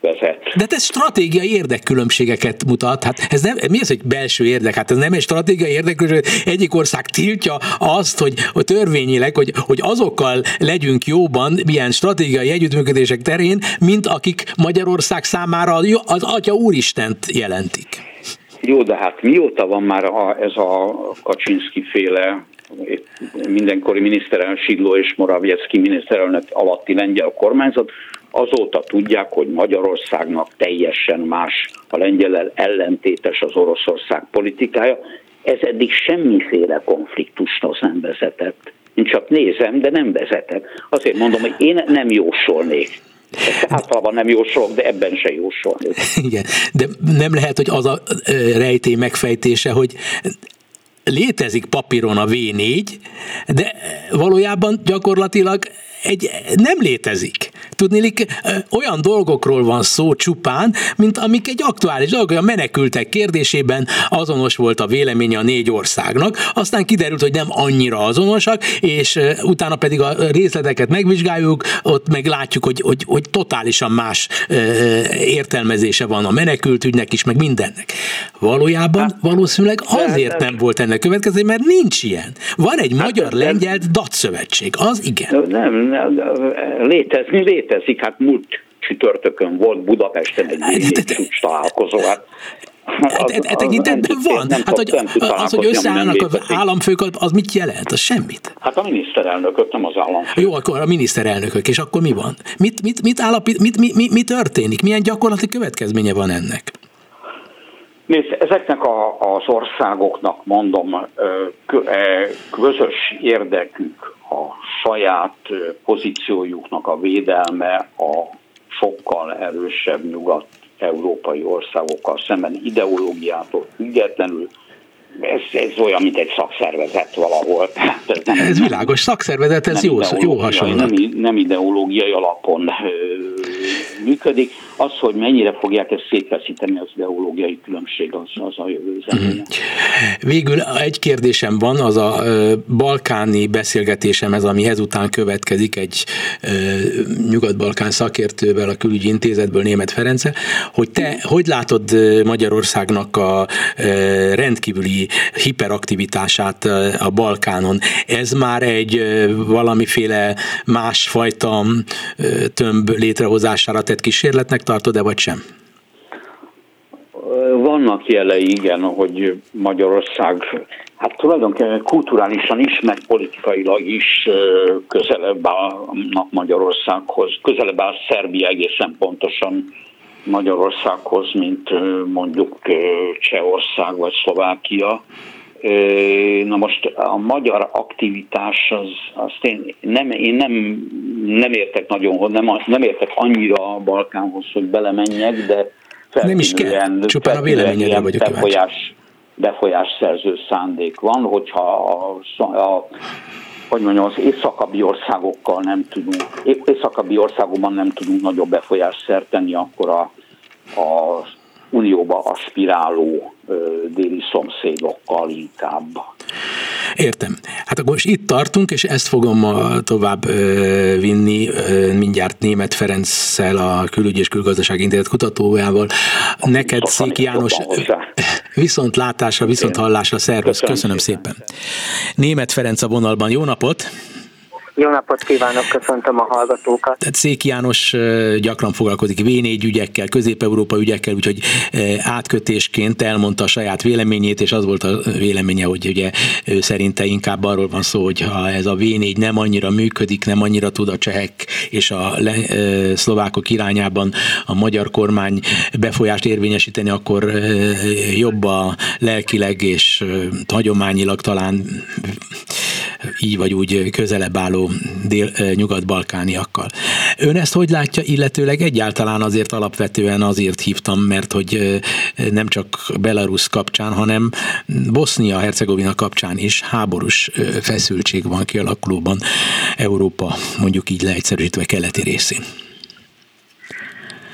vezet. De ez stratégiai érdekkülönbségeket mutat. Hát ez nem, mi az, hogy belső érdek? Hát ez nem egy stratégiai érdekkülönbség. Egyik ország tiltja azt, hogy, hogy törvényileg, hogy, hogy azokkal legyünk jóban, milyen stratégiai együttműködések terén, mint akik Magyarország számára az Atya Úristent jelentik. Jó, de hát mióta van már a, ez a Kaczynski féle mindenkori miniszterelnök Sidló és Morawiecki miniszterelnök alatti lengyel kormányzat, azóta tudják, hogy Magyarországnak teljesen más, a lengyel ellentétes az Oroszország politikája. Ez eddig semmiféle konfliktushoz nem vezetett. Én csak nézem, de nem vezetett. Azért mondom, hogy én nem jósolnék. Általában nem jósolok, de ebben se jósolnék. Igen, de nem lehet, hogy az a rejtély megfejtése, hogy létezik papíron a V4, de valójában gyakorlatilag egy, nem létezik. Tudnélik, olyan dolgokról van szó csupán, mint amik egy aktuális dolog, a menekültek kérdésében azonos volt a véleménye a négy országnak, aztán kiderült, hogy nem annyira azonosak, és utána pedig a részleteket megvizsgáljuk, ott meg látjuk, hogy, hogy, hogy totálisan más értelmezése van a menekült ügynek is, meg mindennek. Valójában hát, valószínűleg azért nem volt ennek következő, mert nincs ilyen. Van egy hát, magyar-lengyel datszövetség, az igen. Nem, létezni létezik, hát múlt csütörtökön volt Budapesten egy csúcs találkozó, hát E tekintetben van. Nem hát, hogy az, hogy összeállnak az államfők, az mit jelent? Az semmit. Hát a miniszterelnökök, nem az államfők. Jó, akkor a miniszterelnökök, és akkor mi van? Mit, mit, mit, állapít, mit, mi, mi, mi történik? Milyen gyakorlati következménye van ennek? Nézd, ezeknek a, az országoknak mondom, közös érdekük saját pozíciójuknak a védelme a sokkal erősebb nyugat-európai országokkal szemben ideológiától függetlenül ez, ez olyan, mint egy szakszervezet valahol. ez, nem, ez világos, szakszervezet, ez jó, jó hasonlat. Nem, nem ideológiai alapon működik. Az, hogy mennyire fogják ezt szétfeszíteni, az ideológiai különbség, az, az a jövő zenéje. Mm. Végül egy kérdésem van, az a balkáni beszélgetésem, ez ami ezután következik egy nyugat-balkán szakértővel, a külügyi intézetből, Német Ferenccel, hogy te hogy látod Magyarországnak a rendkívüli hiperaktivitását a Balkánon? Ez már egy valamiféle másfajta tömb létrehozására tett kísérletnek tartod-e, vagy sem? Vannak jelei, igen, hogy Magyarország hát tulajdonképpen kulturálisan is, meg politikailag is közelebb állnak Magyarországhoz, közelebb áll Szerbia egészen pontosan Magyarországhoz, mint mondjuk Csehország vagy Szlovákia. Na most a magyar aktivitás, az, azt én nem, én nem, nem értek nagyon, nem, nem értek annyira a Balkánhoz, hogy belemenjek, de nem is kell, csupán a véleményedre vagyok befolyás, befolyás szerző szándék van, hogyha a, a hogy mondjam, az északabbi országokkal nem tudunk, északabbi országokban nem tudunk nagyobb befolyást szerteni, akkor a, a unióba aspiráló déli szomszédokkal inkább. Értem. Hát akkor most itt tartunk, és ezt fogom tovább vinni mindjárt Német Ferenccel, a Külügy és Külgazdaság Intézet kutatójával. Neked, Szék János, viszont látásra, viszont hallásra, szervusz, köszönöm szépen. Német Ferenc a vonalban, jó napot! Jó napot kívánok, köszöntöm a hallgatókat. Tehát Szék János gyakran foglalkozik V4 ügyekkel, közép-európa ügyekkel, úgyhogy átkötésként elmondta a saját véleményét, és az volt a véleménye, hogy ugye ő szerinte inkább arról van szó, hogy ha ez a V4 nem annyira működik, nem annyira tud a csehek és a le, szlovákok irányában a magyar kormány befolyást érvényesíteni, akkor jobb a lelkileg és hagyományilag talán így vagy úgy közelebb álló dél, nyugat-balkániakkal. Ön ezt hogy látja, illetőleg egyáltalán azért alapvetően azért hívtam, mert hogy nem csak Belarus kapcsán, hanem Bosznia-Hercegovina kapcsán is háborús feszültség van kialakulóban Európa mondjuk így leegyszerűsítve keleti részén.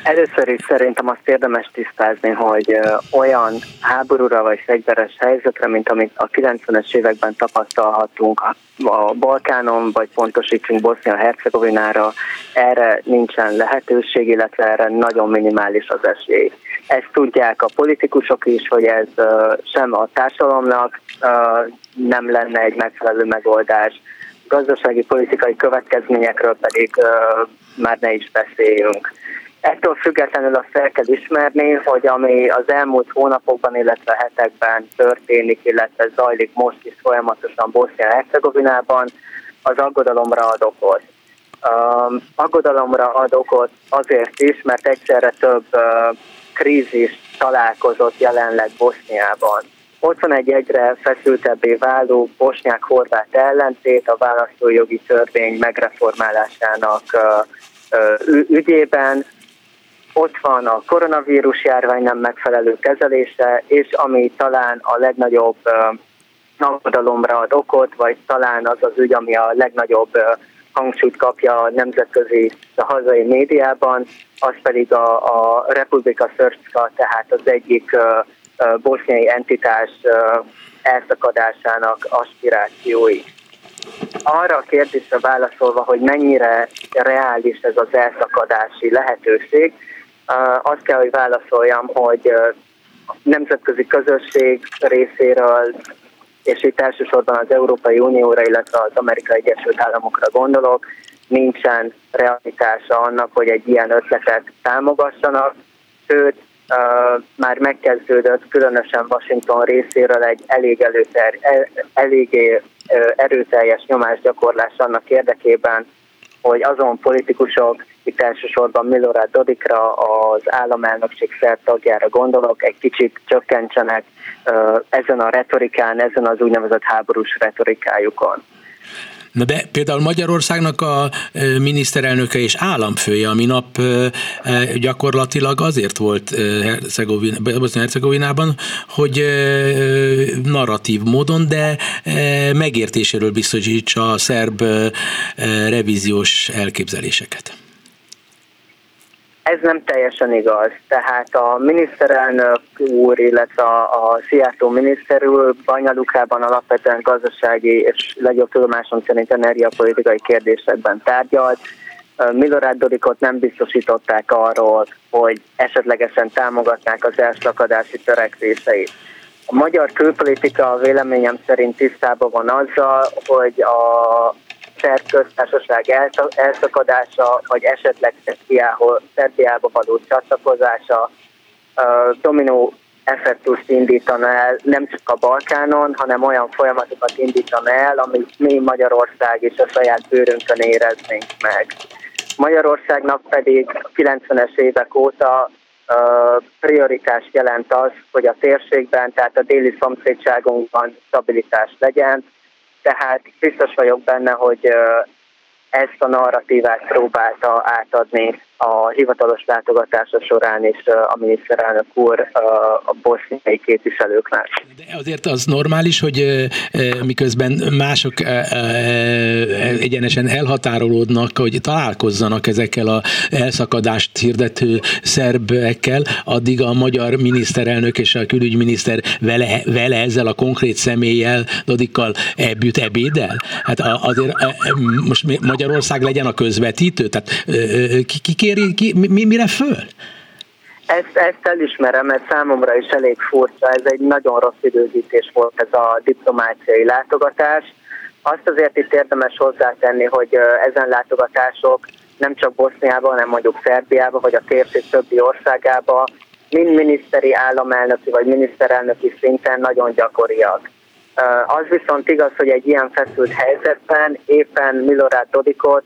Először is szerintem azt érdemes tisztázni, hogy olyan háborúra vagy fegyveres helyzetre, mint amit a 90-es években tapasztalhatunk a Balkánon, vagy pontosítsunk Bosznia-Hercegovinára, erre nincsen lehetőség, illetve erre nagyon minimális az esély. Ezt tudják a politikusok is, hogy ez sem a társadalomnak nem lenne egy megfelelő megoldás, gazdasági politikai következményekről pedig már ne is beszéljünk. Ettől függetlenül azt fel kell ismerni, hogy ami az elmúlt hónapokban, illetve hetekben történik, illetve zajlik most is folyamatosan Bosznia-Hercegovinában, az aggodalomra ad okot. Um, aggodalomra ad okot azért is, mert egyszerre több uh, krízis találkozott jelenleg Boszniában. Ott van egy egyre feszültebbé váló bosnyák-horvát ellentét a választójogi törvény megreformálásának uh, ügyében, ott van a koronavírus járvány nem megfelelő kezelése, és ami talán a legnagyobb aggodalomra ad okot, vagy talán az az ügy, ami a legnagyobb hangsúlyt kapja a nemzetközi, a hazai médiában, az pedig a, a Republika Srpska, tehát az egyik boszniai entitás elszakadásának aspirációi. Arra a kérdésre válaszolva, hogy mennyire reális ez az elszakadási lehetőség, azt kell, hogy válaszoljam, hogy nemzetközi közösség részéről, és itt elsősorban az Európai Unióra, illetve az Amerikai Egyesült Államokra gondolok, nincsen realitása annak, hogy egy ilyen ötletet támogassanak, sőt, uh, már megkezdődött különösen Washington részéről egy elég, előter, el, eléggé uh, erőteljes nyomásgyakorlás annak érdekében, hogy azon politikusok, itt elsősorban Milorad Dodikra, az államelnökség szert tagjára gondolok, egy kicsit csökkentsenek ezen a retorikán, ezen az úgynevezett háborús retorikájukon. Na de például Magyarországnak a miniszterelnöke és államfője a minap gyakorlatilag azért volt Bosznia-Hercegovinában, hogy narratív módon, de megértéséről biztosítsa a szerb revíziós elképzeléseket. Ez nem teljesen igaz. Tehát a miniszterelnök úr, illetve a, a Szijjártó miniszter úr Banyalukában alapvetően gazdasági és legjobb tudomásom szerint energiapolitikai kérdésekben tárgyalt. Milorad Dodikot nem biztosították arról, hogy esetlegesen támogatnák az elszakadási törekvéseit. A magyar külpolitika véleményem szerint tisztában van azzal, hogy a szerb köztársaság elszakadása, vagy esetleg Szerbiába való csatlakozása dominó effektust indítana el nem csak a Balkánon, hanem olyan folyamatokat indítana el, amit mi Magyarország és a saját bőrünkön éreznénk meg. Magyarországnak pedig 90-es évek óta prioritás jelent az, hogy a térségben, tehát a déli szomszédságunkban stabilitás legyen, tehát biztos vagyok benne, hogy ezt a narratívát próbálta átadni a hivatalos látogatása során is a miniszterelnök úr a boszniai képviselőknek. De azért az normális, hogy miközben mások egyenesen elhatárolódnak, hogy találkozzanak ezekkel a elszakadást hirdető szerbekkel, addig a magyar miniszterelnök és a külügyminiszter vele, vele ezzel a konkrét személlyel, Dodikkal ebüt ebédel? Hát azért most Magyarország legyen a közvetítő? Tehát ki, ki kéri, ki, mi, mire föl? Ezt, ezt elismerem, mert számomra is elég furcsa, ez egy nagyon rossz időzítés volt ez a diplomáciai látogatás. Azt azért itt érdemes hozzátenni, hogy ezen látogatások nem csak Boszniában, hanem mondjuk Szerbiában, vagy a térség többi országába, mind miniszteri államelnöki vagy miniszterelnöki szinten nagyon gyakoriak. Az viszont igaz, hogy egy ilyen feszült helyzetben éppen Milorad Dodikot,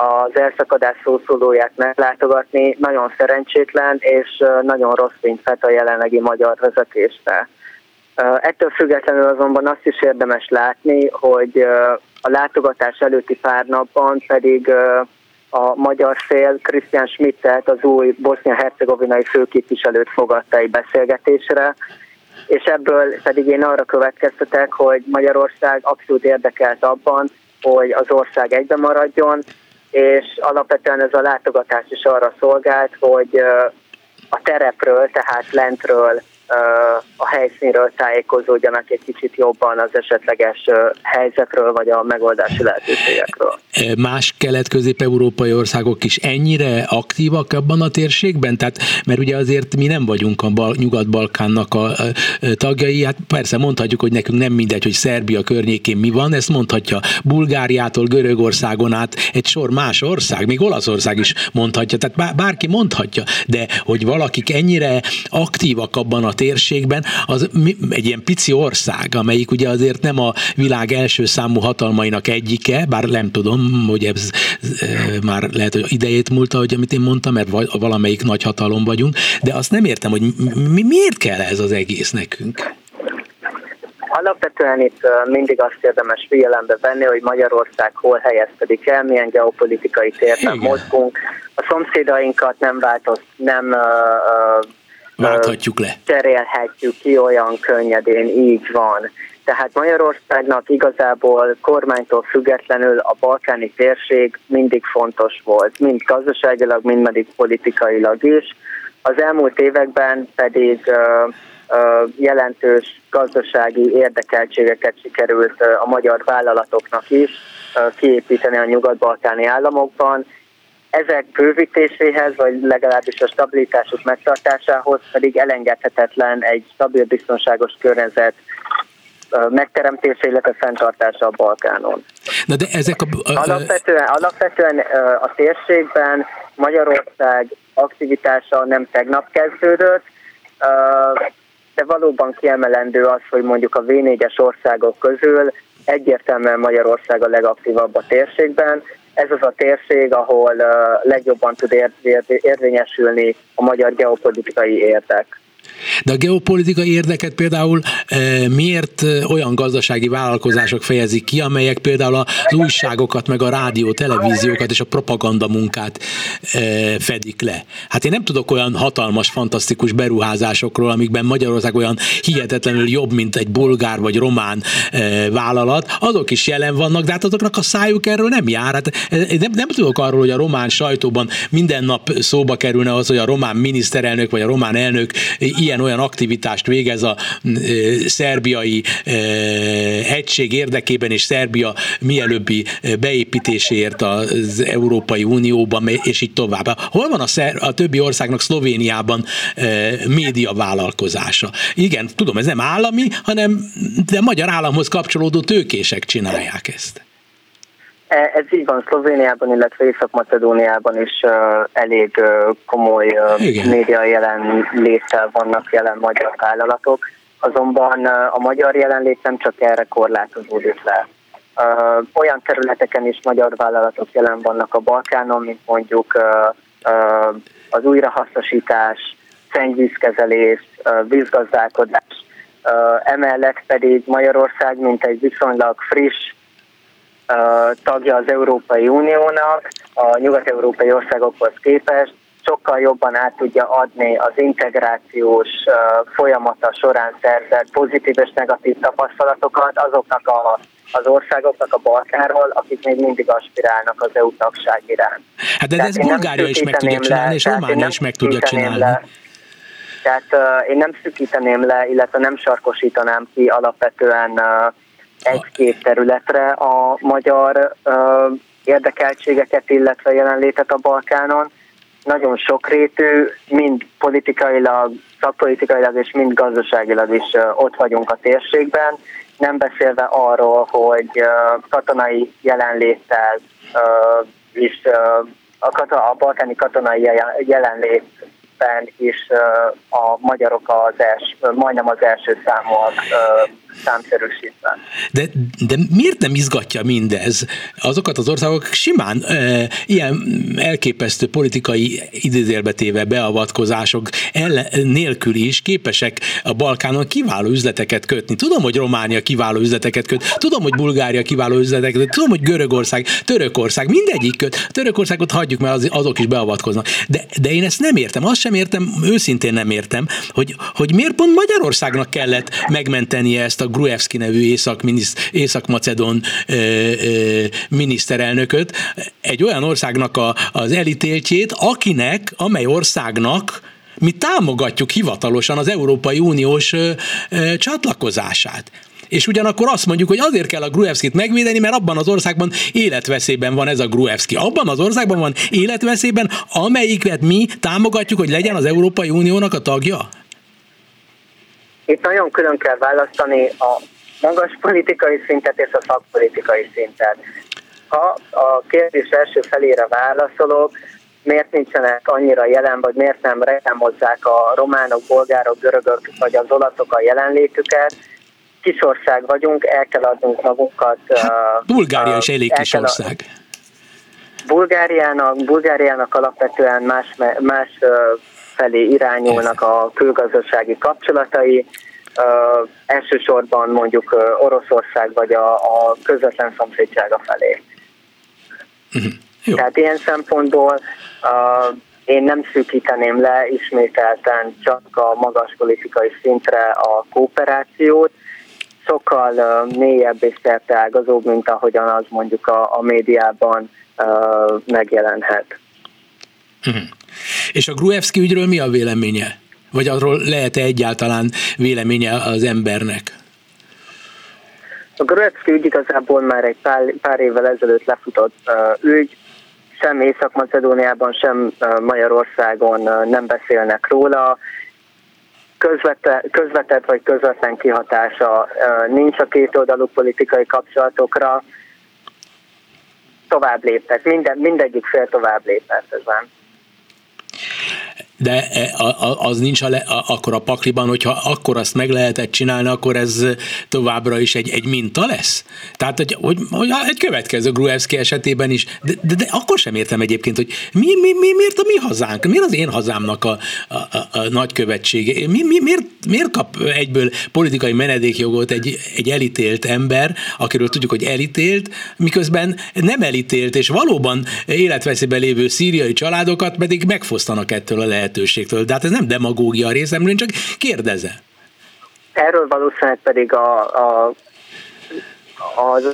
az elszakadás szószólóját meglátogatni nagyon szerencsétlen és nagyon rossz fényt fet a jelenlegi magyar vezetésre. Ettől függetlenül azonban azt is érdemes látni, hogy a látogatás előtti pár napban pedig a magyar fél Christian Schmittet, az új bosznia-hercegovinai főképviselőt fogadta egy beszélgetésre, és ebből pedig én arra következtetek, hogy Magyarország abszolút érdekelt abban, hogy az ország egybe maradjon, és alapvetően ez a látogatás is arra szolgált, hogy a terepről, tehát lentről a helyszínről tájékozódjanak egy kicsit jobban az esetleges helyzetről, vagy a megoldási lehetőségekről. Más kelet-közép-európai országok is ennyire aktívak abban a térségben? Tehát, mert ugye azért mi nem vagyunk a Bal- Nyugat-Balkánnak a tagjai, hát persze mondhatjuk, hogy nekünk nem mindegy, hogy Szerbia környékén mi van, ezt mondhatja Bulgáriától Görögországon át egy sor más ország, még Olaszország is mondhatja, tehát bárki mondhatja, de hogy valakik ennyire aktívak abban a térségben, az egy ilyen pici ország, amelyik ugye azért nem a világ első számú hatalmainak egyike, bár nem tudom, hogy ez már lehet, hogy idejét múlta, hogy amit én mondtam, mert valamelyik nagy hatalom vagyunk, de azt nem értem, hogy mi, miért kell ez az egész nekünk? Alapvetően itt mindig azt érdemes figyelembe venni, hogy Magyarország hol helyezkedik el, milyen geopolitikai térben mozgunk. A szomszédainkat nem változ, nem válthatjuk le. Cserélhetjük ki olyan könnyedén, így van. Tehát Magyarországnak igazából kormánytól függetlenül a balkáni térség mindig fontos volt, mind gazdaságilag, mind pedig politikailag is. Az elmúlt években pedig uh, jelentős gazdasági érdekeltségeket sikerült a magyar vállalatoknak is kiépíteni a nyugat-balkáni államokban, ezek bővítéséhez, vagy legalábbis a stabilitásuk megtartásához pedig elengedhetetlen egy stabil, biztonságos környezet megteremtése, illetve fenntartása a Balkánon. Na de ezek a... Alapvetően, alapvetően a térségben Magyarország aktivitása nem tegnap kezdődött, de valóban kiemelendő az, hogy mondjuk a V4-es országok közül egyértelműen Magyarország a legaktívabb a térségben, ez az a térség, ahol legjobban tud érvényesülni a magyar geopolitikai érdek. De a geopolitikai érdeket például e, miért olyan gazdasági vállalkozások fejezik ki, amelyek például az újságokat, meg a rádió, televíziókat és a propaganda munkát e, fedik le? Hát én nem tudok olyan hatalmas, fantasztikus beruházásokról, amikben Magyarország olyan hihetetlenül jobb, mint egy bolgár vagy román e, vállalat. Azok is jelen vannak, de hát azoknak a szájuk erről nem jár. Hát nem, nem tudok arról, hogy a román sajtóban minden nap szóba kerülne az, hogy a román miniszterelnök vagy a román elnök ilyen-olyan aktivitást végez a szerbiai egység érdekében és Szerbia mielőbbi beépítéséért az Európai Unióban, és így tovább. Hol van a, szer, a többi országnak Szlovéniában média vállalkozása? Igen, tudom, ez nem állami, hanem de magyar államhoz kapcsolódó tőkések csinálják ezt. E, ez így van Szlovéniában, illetve Észak-Macedóniában is elég komoly uh, média jelenléttel vannak jelen magyar vállalatok, azonban a magyar jelenlét nem csak erre korlátozódik le. Olyan területeken is magyar vállalatok jelen vannak a Balkánon, mint mondjuk az újrahasznosítás, szennyvízkezelés, vízgazdálkodás, emellett pedig Magyarország, mint egy viszonylag friss tagja az Európai Uniónak, a nyugat-európai országokhoz képest, sokkal jobban át tudja adni az integrációs folyamata során szerzett pozitív és negatív tapasztalatokat azoknak a az országoknak a Balkáról, akik még mindig aspirálnak az EU tagság iránt. Hát de ez, ez Bulgária is meg tudja csinálni, le, és Románia is meg tudja csinálni. Le. Tehát uh, én nem szűkíteném le, illetve nem sarkosítanám ki alapvetően uh, egy-két területre a magyar érdekeltségeket, illetve jelenlétet a Balkánon. Nagyon sokrétű, mind politikailag, szakpolitikailag és mind gazdaságilag is ott vagyunk a térségben, nem beszélve arról, hogy katonai jelenléttel is a, a balkáni katonai jelenlétben is a magyarok az els, majdnem az első számok számszerűsítve. De, de miért nem izgatja mindez azokat az országok simán e, ilyen elképesztő politikai idézélbetéve beavatkozások ellen, nélkül is képesek a Balkánon kiváló üzleteket kötni. Tudom, hogy Románia kiváló üzleteket köt, tudom, hogy Bulgária kiváló üzleteket köt, tudom, hogy Görögország, Törökország, mindegyik köt. Törökországot hagyjuk, mert az, azok is beavatkoznak. De, de én ezt nem értem, azt sem értem, őszintén nem értem, hogy, hogy miért pont Magyarországnak kellett megmentenie ezt a Gruevski nevű észak, észak-macedon miniszterelnököt, egy olyan országnak a, az elítéltjét, akinek, amely országnak mi támogatjuk hivatalosan az Európai Uniós csatlakozását. És ugyanakkor azt mondjuk, hogy azért kell a Gruevskit megvédeni, mert abban az országban életveszélyben van ez a Gruevski. Abban az országban van életveszélyben, amelyiket mi támogatjuk, hogy legyen az Európai Uniónak a tagja? Itt nagyon külön kell választani a magas politikai szintet és a szakpolitikai szintet. Ha a kérdés első felére válaszolok, miért nincsenek annyira jelen, vagy miért nem reklámozzák a románok, bolgárok, görögök, vagy az olaszok a jelenlétüket, kisország vagyunk, el kell adnunk magunkat. Hát, Bulgária is elég kis ország. Bulgáriának, Bulgáriának alapvetően más, más felé irányulnak a külgazdasági kapcsolatai, uh, elsősorban mondjuk uh, Oroszország vagy a, a közvetlen szomszédsága felé. Uh-huh. Tehát ilyen szempontból uh, én nem szűkíteném le ismételten csak a magas politikai szintre a kooperációt, sokkal uh, mélyebb és szerteágazóbb, mint ahogyan az mondjuk a, a médiában uh, megjelenhet. Uh-huh. És a Gruevski ügyről mi a véleménye? Vagy arról lehet-e egyáltalán véleménye az embernek? A Gruevski ügy igazából már egy pár, pár évvel ezelőtt lefutott uh, ügy, sem Észak-Macedóniában, sem uh, Magyarországon uh, nem beszélnek róla. Közvete, közvetett vagy közvetlen kihatása uh, nincs a két oldalú politikai kapcsolatokra. Tovább léptek, minden, mindegyik fél tovább lépett ezen de e, az nincs a le, akkor a pakliban, hogyha akkor azt meg lehetett csinálni, akkor ez továbbra is egy, egy minta lesz? Tehát, hogy, hogy, hogy egy következő Gruevski esetében is, de, de, de akkor sem értem egyébként, hogy mi, mi, mi, miért a mi hazánk, miért az én hazámnak a, a, a, a nagykövetsége, mi, mi, miért, miért kap egyből politikai menedékjogot egy, egy elítélt ember, akiről tudjuk, hogy elítélt, miközben nem elítélt, és valóban életveszélyben lévő szíriai családokat pedig megfosztanak ettől a lehet lehetőségtől. De hát ez nem demagógia a részemről, én csak kérdezem. Erről valószínűleg pedig a, a, az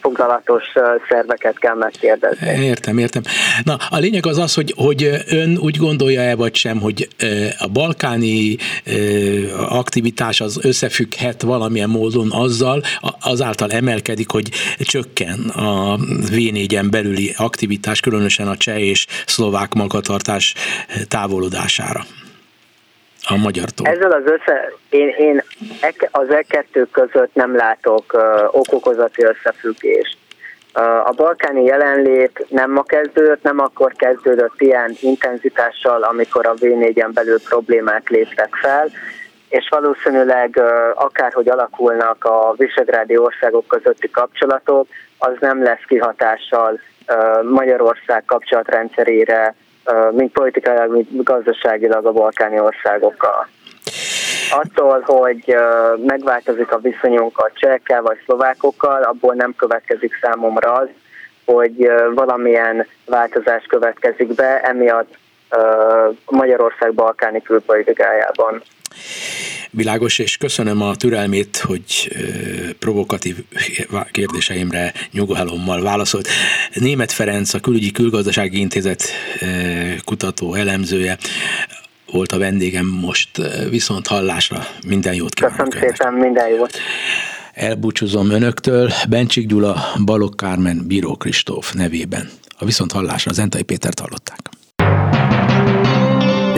foglalatos szerveket kell megkérdezni. Értem, értem. Na, a lényeg az az, hogy, hogy ön úgy gondolja-e vagy sem, hogy a balkáni aktivitás az összefügghet valamilyen módon azzal, azáltal emelkedik, hogy csökken a v belüli aktivitás, különösen a cseh és szlovák magatartás távolodására a magyartól. Ezzel az össze, én, én az E2 között nem látok uh, okokozati összefüggést. Uh, a balkáni jelenlét nem ma kezdődött, nem akkor kezdődött ilyen intenzitással, amikor a V4-en belül problémák léptek fel, és valószínűleg uh, akárhogy alakulnak a visegrádi országok közötti kapcsolatok, az nem lesz kihatással Magyarország kapcsolatrendszerére, mint politikailag, mint gazdaságilag a balkáni országokkal. Attól, hogy megváltozik a viszonyunk a csehekkel vagy szlovákokkal, abból nem következik számomra az, hogy valamilyen változás következik be, emiatt Magyarország balkáni külpolitikájában. Világos, és köszönöm a türelmét, hogy provokatív kérdéseimre nyugalommal válaszolt. Német Ferenc, a Külügyi Külgazdasági Intézet kutató elemzője volt a vendégem most viszont hallásra. Minden jót kívánok! Köszönöm szépen, minden jót! Elbúcsúzom önöktől, Bencsik Gyula, Balok Kármen, Bíró Kristóf nevében. A viszont hallásra Zentai Pétert hallották.